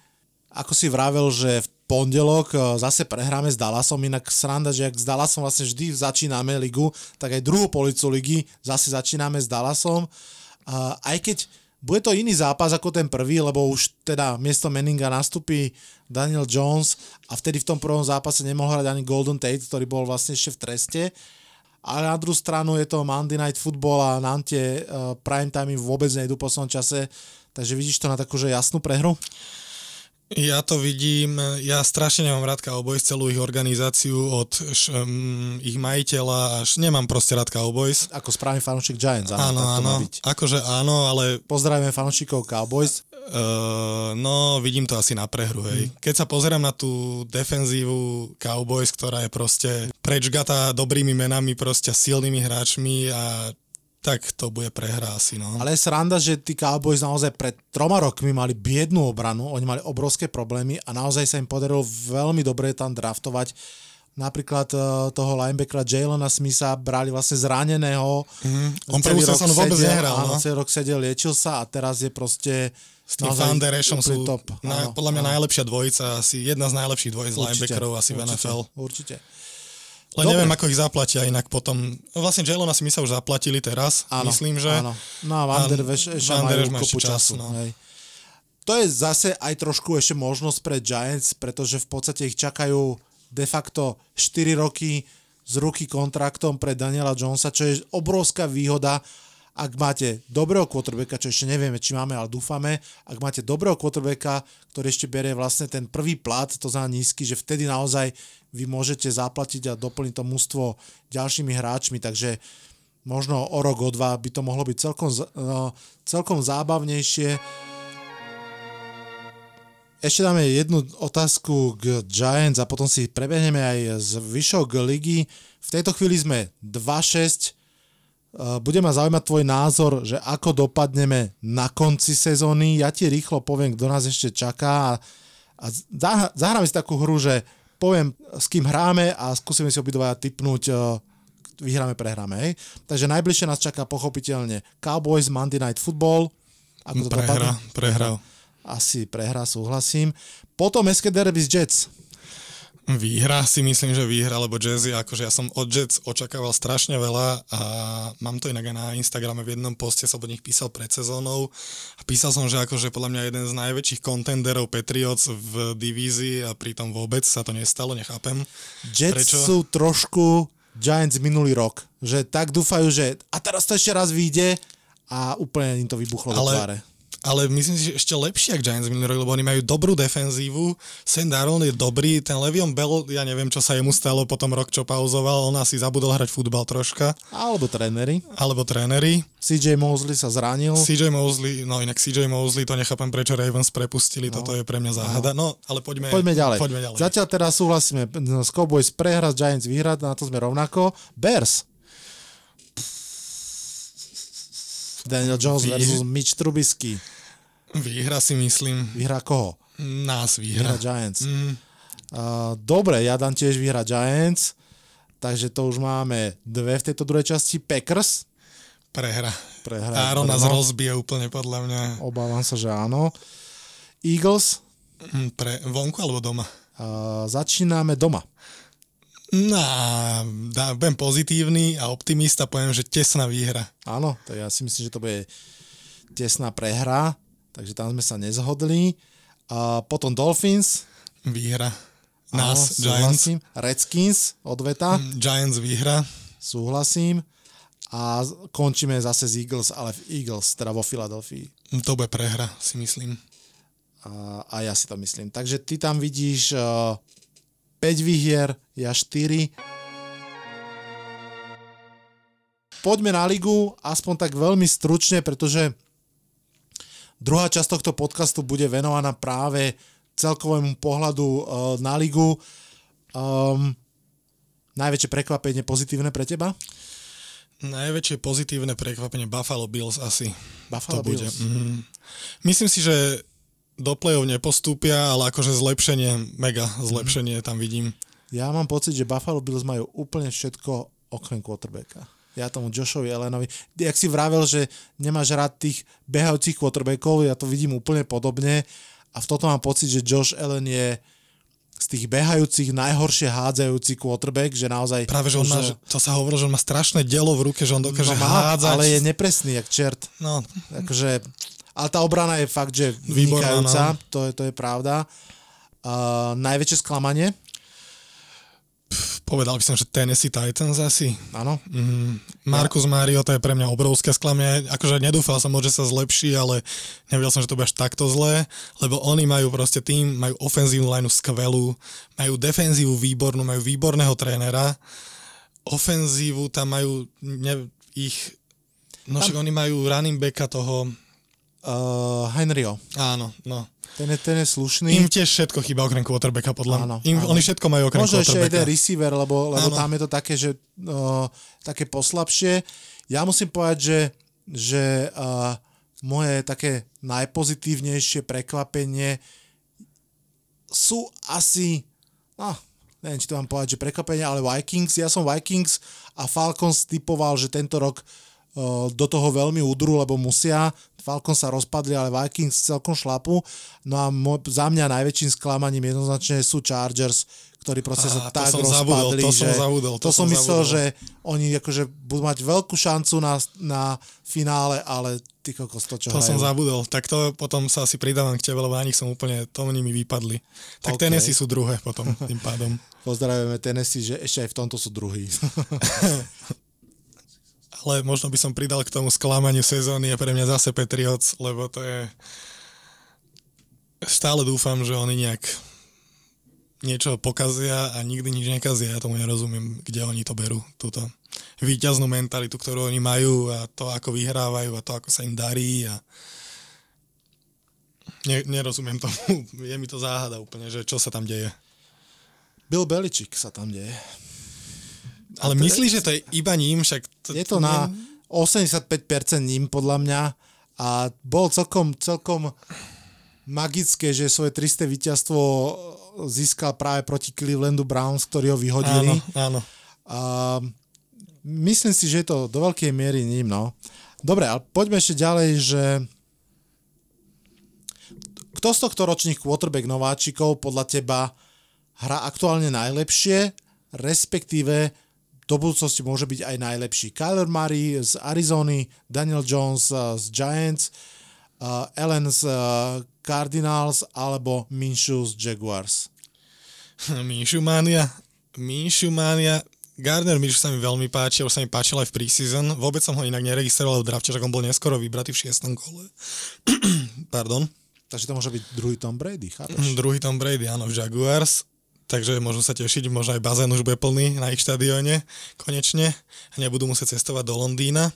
Speaker 3: ako si vravel, že v pondelok e, zase prehráme s Dallasom, inak sranda, že ak s Dallasom vlastne vždy začíname ligu, tak aj druhú policu ligy zase začíname s Dallasom A aj keď bude to iný zápas ako ten prvý, lebo už teda miesto Meninga nastupí Daniel Jones a vtedy v tom prvom zápase nemohol hrať ani Golden Tate, ktorý bol vlastne ešte v treste. Ale na druhú stranu je to Monday Night Football a nám tie uh, prime time vôbec nejdu po svojom čase, takže vidíš to na takú jasnú prehru?
Speaker 1: Ja to vidím, ja strašne nemám rád Cowboys, celú ich organizáciu od š, um, ich majiteľa až nemám proste rád Cowboys.
Speaker 3: Ako správny fanúšik Giants, áno,
Speaker 1: áno, áno,
Speaker 3: má byť.
Speaker 1: akože áno, ale
Speaker 3: Pozdravíme fanúšikov Cowboys.
Speaker 1: uh, no vidím to asi na prehru, hej.
Speaker 3: Mm.
Speaker 1: Keď sa pozerám na tú defenzívu Cowboys, ktorá je proste prečgatá dobrými menami, proste silnými hráčmi a tak to bude prehra asi, no.
Speaker 3: Ale je sranda, že tí Cowboys naozaj pred troma rokmi mali biednú obranu, oni mali obrovské problémy a naozaj sa im podarilo veľmi dobre tam draftovať. Napríklad uh, toho linebackera Jalena Smitha brali vlastne zraneného.
Speaker 1: Mhm. On prvú
Speaker 3: rok
Speaker 1: sezónu vôbec
Speaker 3: sedel,
Speaker 1: nehral,
Speaker 3: Áno,
Speaker 1: no.
Speaker 3: celý rok sedel, liečil sa a teraz je proste
Speaker 1: S tým
Speaker 3: úplne
Speaker 1: sú
Speaker 3: top.
Speaker 1: na,
Speaker 3: Áno,
Speaker 1: podľa mňa
Speaker 3: áno.
Speaker 1: najlepšia dvojica, asi jedna z najlepších dvojic linebackerov asi v NFL.
Speaker 3: Určite.
Speaker 1: Len
Speaker 3: Dobre.
Speaker 1: neviem, ako ich zaplatia inak potom. No Vlastne Jalona si my sa už zaplatili teraz,
Speaker 3: Áno,
Speaker 1: myslím, že.
Speaker 3: Áno. No a Van der majú kopu
Speaker 1: ešte čas,
Speaker 3: času.
Speaker 1: no.
Speaker 3: Hej. To je zase aj trošku ešte možnosť pre Giants, pretože v podstate ich čakajú de facto 4 roky s ruky kontraktom pre Daniela Jonesa, čo je obrovská výhoda, ak máte dobrého quarterbacka, čo ešte nevieme, či máme, ale dúfame, ak máte dobrého quarterbacka, ktorý ešte berie vlastne ten prvý plat, to znamená nízky, že vtedy naozaj vy môžete zaplatiť a doplniť to mužstvo ďalšími hráčmi, takže možno o rok, o dva by to mohlo byť celkom, z- no, celkom zábavnejšie. Ešte dáme jednu otázku k Giants a potom si prebehneme aj zvyšok ligy. V tejto chvíli sme 2-6. Uh, Bude ma zaujímať tvoj názor, že ako dopadneme na konci sezóny. Ja ti rýchlo poviem, kto nás ešte čaká a, a zah- zahráme si takú hru, že poviem, s kým hráme a skúsime si obidva typnúť, uh, vyhráme, prehráme. Hej? Takže najbližšie nás čaká pochopiteľne Cowboys Monday Night Football. Ako to
Speaker 1: Prehra,
Speaker 3: dopadne?
Speaker 1: prehra.
Speaker 3: Asi prehra, súhlasím. Potom SK Derby z Jets.
Speaker 1: Výhra si myslím, že výhra, lebo Jazzy, akože ja som od Jets očakával strašne veľa a mám to inak aj na Instagrame v jednom poste som od nich písal pred sezónou a písal som, že akože podľa mňa jeden z najväčších kontenderov Patriots v divízii a pritom vôbec sa to nestalo, nechápem.
Speaker 3: Jets
Speaker 1: Prečo?
Speaker 3: sú trošku Giants minulý rok. Že tak dúfajú, že a teraz to ešte raz vyjde a úplne im to vybuchlo do tváre.
Speaker 1: Ale myslím si, že ešte lepšie ako Giants minulý rok, lebo oni majú dobrú defenzívu, Sam Darnold je dobrý, ten Levion Bell, ja neviem, čo sa jemu stalo potom rok, čo pauzoval, on asi zabudol hrať futbal troška,
Speaker 3: Alebo tréneri.
Speaker 1: alebo tréneri.
Speaker 3: CJ Mosley sa zranil.
Speaker 1: CJ Mosley, no inak CJ Mosley, to nechápem, prečo Ravens prepustili, no. toto je pre mňa záhada. No, ale poďme,
Speaker 3: Poďme ďalej.
Speaker 1: Poďme ďalej.
Speaker 3: Zatiaľ teraz súhlasíme. S Cowboys prehra, Giants vyhrať, na to sme rovnako. Bears. Daniel Jones versus Mitch Trubisky.
Speaker 1: Výhra si myslím,
Speaker 3: Vyhrá koho?
Speaker 1: nás
Speaker 3: Vyhrá
Speaker 1: výhra.
Speaker 3: Giants.
Speaker 1: Mm,
Speaker 3: Uh, dobre, ja dám tiež vyhrať Giants. Takže to už máme dve v tejto druhej časti. Packers.
Speaker 1: prehra.
Speaker 3: Prehra.
Speaker 1: Aaron nás
Speaker 3: Brno.
Speaker 1: rozbije úplne podľa mňa.
Speaker 3: Obávam sa, že áno. Eagles.
Speaker 1: Mm, Pre, vonku alebo doma?
Speaker 3: Uh, začíname doma.
Speaker 1: No, dá, budem pozitívny a optimista, poviem, že tesná výhra.
Speaker 3: Áno, to ja si myslím, že to bude tesná prehra, takže tam sme sa nezhodli. A potom Dolphins.
Speaker 1: Výhra.
Speaker 3: Áno,
Speaker 1: Nás, Giants.
Speaker 3: súhlasím. Redskins, odveta.
Speaker 1: Mm, Giants výhra.
Speaker 3: Súhlasím. A končíme zase z Eagles, ale v Eagles, teda vo Filadelfii.
Speaker 1: Mm, To bude prehra, si myslím.
Speaker 3: A, a ja si to myslím. Takže ty tam vidíš uh, 5 výhier, ja 4. Poďme na ligu, aspoň tak veľmi stručne, pretože druhá časť tohto podcastu bude venovaná práve celkovému pohľadu uh, na ligu. Um, najväčšie prekvapenie pozitívne pre teba?
Speaker 1: Najväčšie pozitívne prekvapenie Buffalo Bills asi.
Speaker 3: Buffalo
Speaker 1: to bude.
Speaker 3: Bills.
Speaker 1: Mm. Myslím si, že do play-off nepostúpia, ale akože zlepšenie, mega zlepšenie tam vidím.
Speaker 3: Ja mám pocit, že Buffalo Bills majú úplne všetko okrem quarterbacka. Ja tomu Joshovi Allenovi, jak si vravel, že nemáš rád tých behajúcich quarterbackov, ja to vidím úplne podobne a v toto mám pocit, že Josh Allen je z tých behajúcich najhoršie hádzajúci quarterback, že naozaj...
Speaker 1: Práve, že on má, že, to sa hovorilo, že on má strašné dielo v ruke, že on dokáže
Speaker 3: no má,
Speaker 1: hádzať.
Speaker 3: ale je nepresný, jak čert.
Speaker 1: No,
Speaker 3: Akože, ale tá obrana je fakt, že
Speaker 1: Výborná,
Speaker 3: vynikajúca,
Speaker 1: no.
Speaker 3: to, je, to je pravda. Uh, najväčšie sklamanie,
Speaker 1: povedal by som, že Tennessee Titans asi.
Speaker 3: áno.
Speaker 1: Mm, Marcus Mariota je pre mňa obrovské sklamie. Akože nedúfal som, že sa zlepší, ale nevedel som, že to bude až takto zlé, lebo oni majú proste tým, majú ofenzívnu lineu skvelú, majú defenzívu výbornú, majú výborného trénera, ofenzívu tam majú ne, ich... No však oni majú running backa toho...
Speaker 3: Uh, Henryho,
Speaker 1: Áno, no.
Speaker 3: ten je, ten je slušný.
Speaker 1: Im tiež všetko chýba okrem quarterbacka, podľa
Speaker 3: Áno,
Speaker 1: mňa. Im,
Speaker 3: áno.
Speaker 1: Oni všetko majú okrem
Speaker 3: Možno ešte jeden
Speaker 1: quarterbacka.
Speaker 3: receiver, lebo, lebo
Speaker 1: Áno.
Speaker 3: tam je to také, že uh, také poslabšie. Ja musím povedať, že, že uh, moje také najpozitívnejšie prekvapenie sú asi, no, neviem, či to mám povedať, že prekvapenie, ale Vikings. Ja som Vikings a Falcons typoval, že tento rok do toho veľmi udru, lebo musia. Falcons sa rozpadli, ale Vikings celkom šlapu. No a mo- za mňa najväčším sklamaním jednoznačne sú Chargers, ktorí proste sa
Speaker 1: to
Speaker 3: tak
Speaker 1: som zabudol,
Speaker 3: rozpadli,
Speaker 1: to som
Speaker 3: že
Speaker 1: zabudol, to
Speaker 3: to som
Speaker 1: som
Speaker 3: myslel,
Speaker 1: zabudol.
Speaker 3: že oni akože budú mať veľkú šancu na, na finále, ale ty kokos to, čo
Speaker 1: To som
Speaker 3: hrajú.
Speaker 1: zabudol. Tak to potom sa asi pridávam k tebe, lebo na nich som úplne, to oni mi vypadli. Tak
Speaker 3: OK.
Speaker 1: okay. Tennessee sú druhé potom tým pádom. [laughs]
Speaker 3: Pozdravujeme Tennessee, že ešte aj v tomto sú druhí. [laughs]
Speaker 1: Ale možno by som pridal k tomu sklamaniu sezóny je pre mňa zase Patriots, lebo to je... Stále dúfam, že oni nejak niečo pokazia a nikdy nič nekazia. Ja tomu nerozumiem, kde oni to berú, túto výťaznú mentalitu, ktorú oni majú a to, ako vyhrávajú a to, ako sa im darí a ne, nerozumiem tomu. [laughs] Je mi to záhada úplne, že čo sa tam deje.
Speaker 3: Bill Belichick sa tam deje.
Speaker 1: Ale myslíš, že to je iba ním? Však to,
Speaker 3: Je to na 85% ním podľa mňa a bol celkom, celkom magické, že svoje 300 víťazstvo získal práve proti Clevelandu Browns, ktorí ho vyhodili.
Speaker 1: Áno, áno.
Speaker 3: A myslím si, že je to do veľkej miery ním, no. Dobre, ale poďme ešte ďalej, že kto z tohto ročných quarterback nováčikov podľa teba hrá aktuálne najlepšie, respektíve do budúcnosti môže byť aj najlepší. Kyler Murray z Arizony, Daniel Jones uh, z Giants, uh, Allen z uh, Cardinals alebo Minshew z Jaguars. [laughs]
Speaker 1: Minshew Mania. Minshew Mania. Gardner Minshew sa mi veľmi páči, už sa mi páčil aj v preseason. Vôbec som ho inak neregistroval v drafte, že on bol neskoro vybratý v šiestom kole. [clears throat] Pardon.
Speaker 3: Takže to môže byť druhý Tom Brady, chápeš?
Speaker 1: Druhý Tom Brady, áno, v Jaguars. Takže môžu sa tešiť, možno aj bazén už bude plný na ich štadióne, konečne. A nebudú musieť cestovať do Londýna.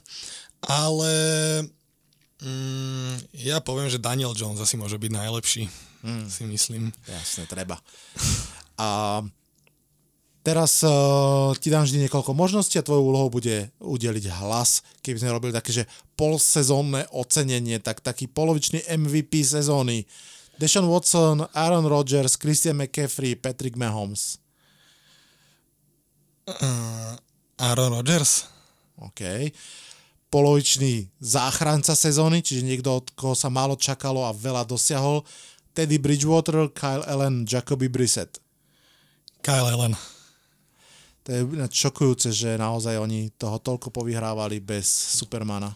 Speaker 1: Ale mm, ja poviem, že Daniel Jones asi môže byť najlepší,
Speaker 3: Hmm.
Speaker 1: si myslím.
Speaker 3: Jasne, treba. A teraz uh, ti dám vždy niekoľko možností a tvojou úlohou bude udeliť hlas. Keby sme robili také, že polsezónne ocenenie, tak taký polovičný MVP sezóny. Deshaun Watson, Aaron Rodgers, Christian McCaffrey, Patrick Mahomes.
Speaker 1: Uh, Aaron Rodgers?
Speaker 3: OK. Polovičný záchranca sezóny, čiže niekto, od koho sa málo čakalo a veľa dosiahol. Teddy Bridgewater, Kyle Allen, Jacoby Brissett.
Speaker 1: Kyle Allen.
Speaker 3: To je šokujúce, že naozaj oni toho toľko povyhrávali bez Supermana.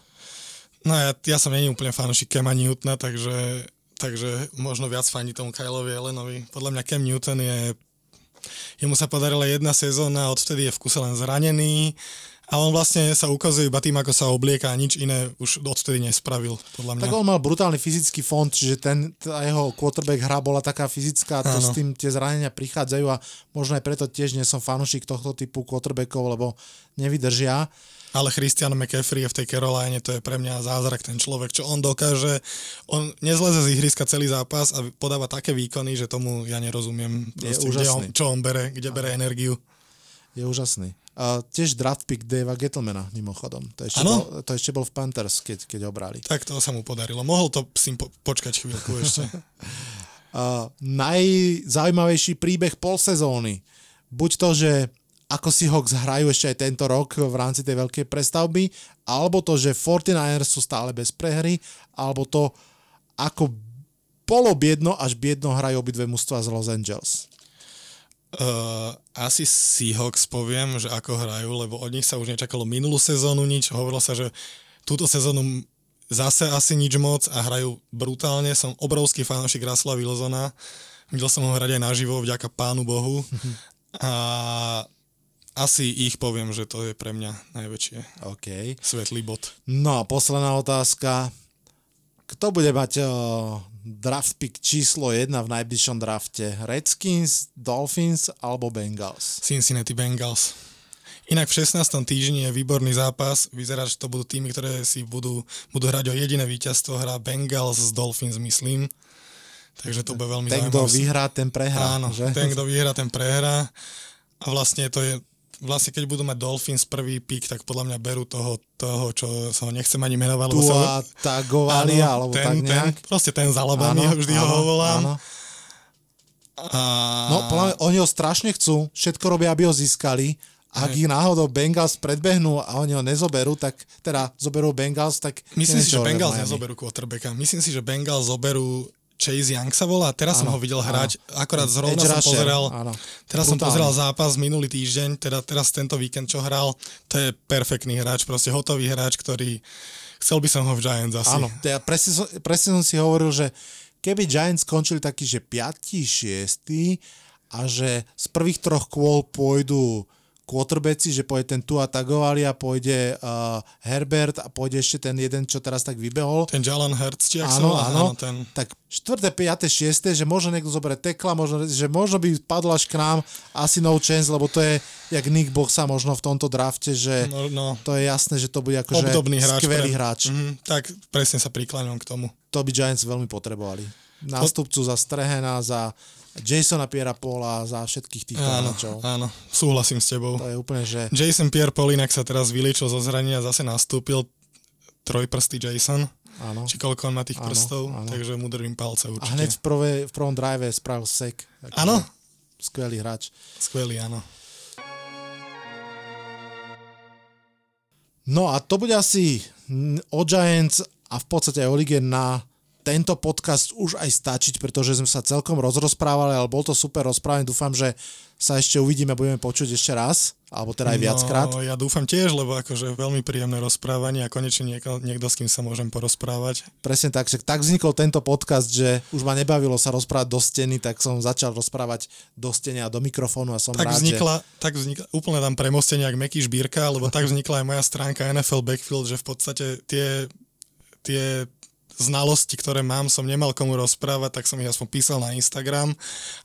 Speaker 1: No ja, ja som není úplne fanúšik Kema Newtona, takže, takže možno viac fani tomu Kyleovi Allenovi. Podľa mňa Cam Newton je... Jemu sa podarila jedna sezóna, odvtedy je v kuse len zranený a on vlastne sa ukazuje iba tým, ako sa oblieka a nič iné už odvtedy nespravil, podľa mňa.
Speaker 3: Tak on mal brutálny fyzický fond, čiže ten, tá jeho quarterback hra bola taká fyzická, to s tým tie zranenia prichádzajú a možno aj preto tiež nie som fanúšik tohto typu quarterbackov, lebo nevydržia.
Speaker 1: Ale Christian McCaffrey je v tej Caroline, to je pre mňa zázrak ten človek, čo on dokáže. On nezleze z ihriska celý zápas a podáva také výkony, že tomu ja nerozumiem. Proste, kde on,
Speaker 3: úžasný.
Speaker 1: čo on bere, kde bere energiu.
Speaker 3: Je úžasný. A tiež draft pick Davea Gettlemana, mimochodom. To ešte, bol, to ešte bol v Panthers, keď, keď ho brali.
Speaker 1: Tak to sa mu podarilo. Mohol to s po- počkať chvíľku ešte. [laughs] [laughs]
Speaker 3: Uh, najzaujímavejší príbeh pol sezóny. Buď to, že ako si Hawks hrajú ešte aj tento rok v rámci tej veľkej prestavby, alebo to, že 49ers sú stále bez prehry, alebo to, ako polo biedno až biedno hrajú obidve mužstva z Los Angeles.
Speaker 1: Uh, asi Seahawks poviem, že ako hrajú, lebo od nich sa už nečakalo minulú sezónu nič. Hovorilo sa, že túto sezónu zase asi nič moc a hrajú brutálne. Som obrovský fanúšik Rasla Wilsona. Videl som ho hrať aj naživo, vďaka pánu Bohu. [laughs] A asi ich poviem, že to je pre mňa najväčšie
Speaker 3: OK.
Speaker 1: svetlý bod.
Speaker 3: No a posledná otázka. Kto bude mať uh, draft pick číslo 1 v najbližšom drafte? Redskins, Dolphins alebo Bengals?
Speaker 1: Cincinnati Bengals. Inak v 16. týždni je výborný zápas. Vyzerá, že to budú týmy, ktoré si budú, budú hrať o jediné víťazstvo. Hrá Bengals s Dolphins, myslím. Takže to bude veľmi
Speaker 3: Ten, kto
Speaker 1: zaujímavé.
Speaker 3: vyhrá, ten prehrá.
Speaker 1: Áno,
Speaker 3: že?
Speaker 1: ten, kto vyhrá, ten prehrá. A vlastne to je vlastne keď budú mať Dolphins prvý pick, tak podľa mňa berú toho, toho čo sa ho nechcem ani menovať.
Speaker 3: Tua
Speaker 1: sa,
Speaker 3: Tagovalia, alebo
Speaker 1: ten,
Speaker 3: tak nejak.
Speaker 1: Ten, proste ten za labami, vždy ho volám.
Speaker 3: Áno.
Speaker 1: A...
Speaker 3: No, podľa mňa, oni ho strašne chcú, všetko robia, aby ho získali. Ak ich náhodou Bengals predbehnú a oni ho nezoberú, tak teda zoberú Bengals, tak...
Speaker 1: Myslím si, že Bengals
Speaker 3: Miami.
Speaker 1: nezoberú quarterbacka. Myslím si, že Bengals zoberú Chase Young sa volá, teraz som
Speaker 3: Áno,
Speaker 1: ho videl
Speaker 3: áno.
Speaker 1: hrať, akurát zrovna
Speaker 3: Edge
Speaker 1: som
Speaker 3: rusher,
Speaker 1: pozeral,
Speaker 3: áno.
Speaker 1: teraz som
Speaker 3: Brutálny.
Speaker 1: pozeral zápas minulý týždeň, teda teraz tento víkend, čo hral, to je perfektný hráč, proste hotový hráč, ktorý, chcel by som ho v Giants asi.
Speaker 3: Áno, ja presne, som- presne som si hovoril, že keby Giants skončili taký, že 5. 6. a že z prvých troch kôl pôjdu quarterbacki, že pôjde ten Tua Tagovali a pôjde uh, Herbert a pôjde ešte ten jeden, čo teraz tak vybehol.
Speaker 1: Ten Jalen Hurts, či
Speaker 3: Áno,
Speaker 1: volá,
Speaker 3: áno,
Speaker 1: ten,
Speaker 3: tak 4., 5., 6., že možno niekto zoberie tekla, možno, že možno by padol až k nám, asi no chance, lebo to je jak Nick Boxa možno v tomto drafte, že
Speaker 1: no, no,
Speaker 3: to je jasné, že to bude akože
Speaker 1: hráč.
Speaker 3: skvelý
Speaker 1: pre-
Speaker 3: hráč.
Speaker 1: Mhm, tak presne sa prikláňam k tomu.
Speaker 3: To by Giants veľmi potrebovali. Nástupcu za Strehena, za Jasona Piera Paula, za všetkých týchto
Speaker 1: Áno,
Speaker 3: hráčov.
Speaker 1: áno, súhlasím s tebou.
Speaker 3: To je úplne, že...
Speaker 1: Jason Pierre Polinak sa teraz vyliečil zo zranenia, zase nastúpil trojprstý Jason.
Speaker 3: Áno.
Speaker 1: Či koľko on má tých
Speaker 3: Áno,
Speaker 1: prstov,
Speaker 3: áno.
Speaker 1: takže mu držím palce
Speaker 3: A
Speaker 1: určite.
Speaker 3: hneď v, prvé, v prvom drive spravil sek.
Speaker 1: Áno,
Speaker 3: Skvelý hráč.
Speaker 1: skvelý, áno.
Speaker 3: No a to bude asi o Giants a v podstate aj o lige na tento podcast už aj stačiť, pretože sme sa celkom rozrozprávali, ale bol to super rozprávanie. Dúfam, že sa ešte uvidíme, budeme počuť ešte raz, alebo teda aj viackrát.
Speaker 1: No, ja dúfam tiež, lebo akože veľmi príjemné rozprávanie a konečne niekto, niekto s kým sa môžem porozprávať.
Speaker 3: Presne tak, že tak vznikol tento podcast, že už ma nebavilo sa rozprávať do steny, tak som začal rozprávať do steny a do mikrofónu a som
Speaker 1: Tak
Speaker 3: rád,
Speaker 1: vznikla, tak vznikla, úplne tam premostenie, jak Meky Šbírka, lebo tak vznikla aj moja stránka NFL Backfield, že v podstate tie, tie znalosti, ktoré mám, som nemal komu rozprávať, tak som ich aspoň písal na Instagram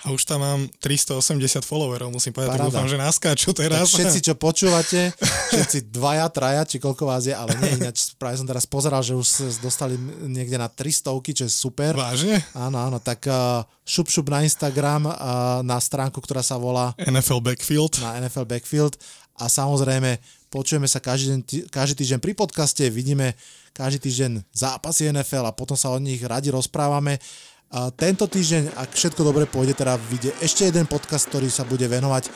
Speaker 1: a už tam mám 380 followerov, musím povedať, tak
Speaker 3: Paráda.
Speaker 1: dúfam, že naskáču
Speaker 3: Tak
Speaker 1: teraz.
Speaker 3: všetci, čo počúvate, [laughs] všetci dvaja, traja, či koľko vás je, ale nie, ináč práve som teraz pozeral, že už dostali niekde na 300, čo je super.
Speaker 1: Vážne?
Speaker 3: Áno, áno, tak uh, šup šup na Instagram, uh, na stránku, ktorá sa volá
Speaker 1: NFL Backfield.
Speaker 3: na NFL Backfield a samozrejme počujeme sa každý, každý týždeň pri podcaste, vidíme každý týždeň zápasy NFL a potom sa o nich radi rozprávame. A tento týždeň, ak všetko dobre pôjde, teda vyjde ešte jeden podcast, ktorý sa bude venovať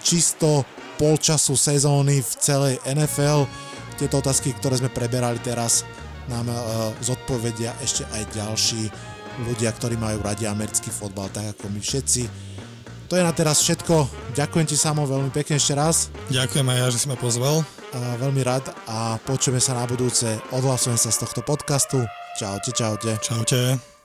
Speaker 3: čisto polčasu sezóny v celej NFL. Tieto otázky, ktoré sme preberali teraz, nám uh, zodpovedia ešte aj ďalší ľudia, ktorí majú radi americký fotbal, tak ako my všetci. To je na teraz všetko. Ďakujem ti samo veľmi pekne ešte raz.
Speaker 1: Ďakujem aj ja, že si ma pozval.
Speaker 3: A veľmi rád a počujeme sa na budúce. Odhlasujem sa z tohto podcastu. Čaute, čaute.
Speaker 1: Čaute.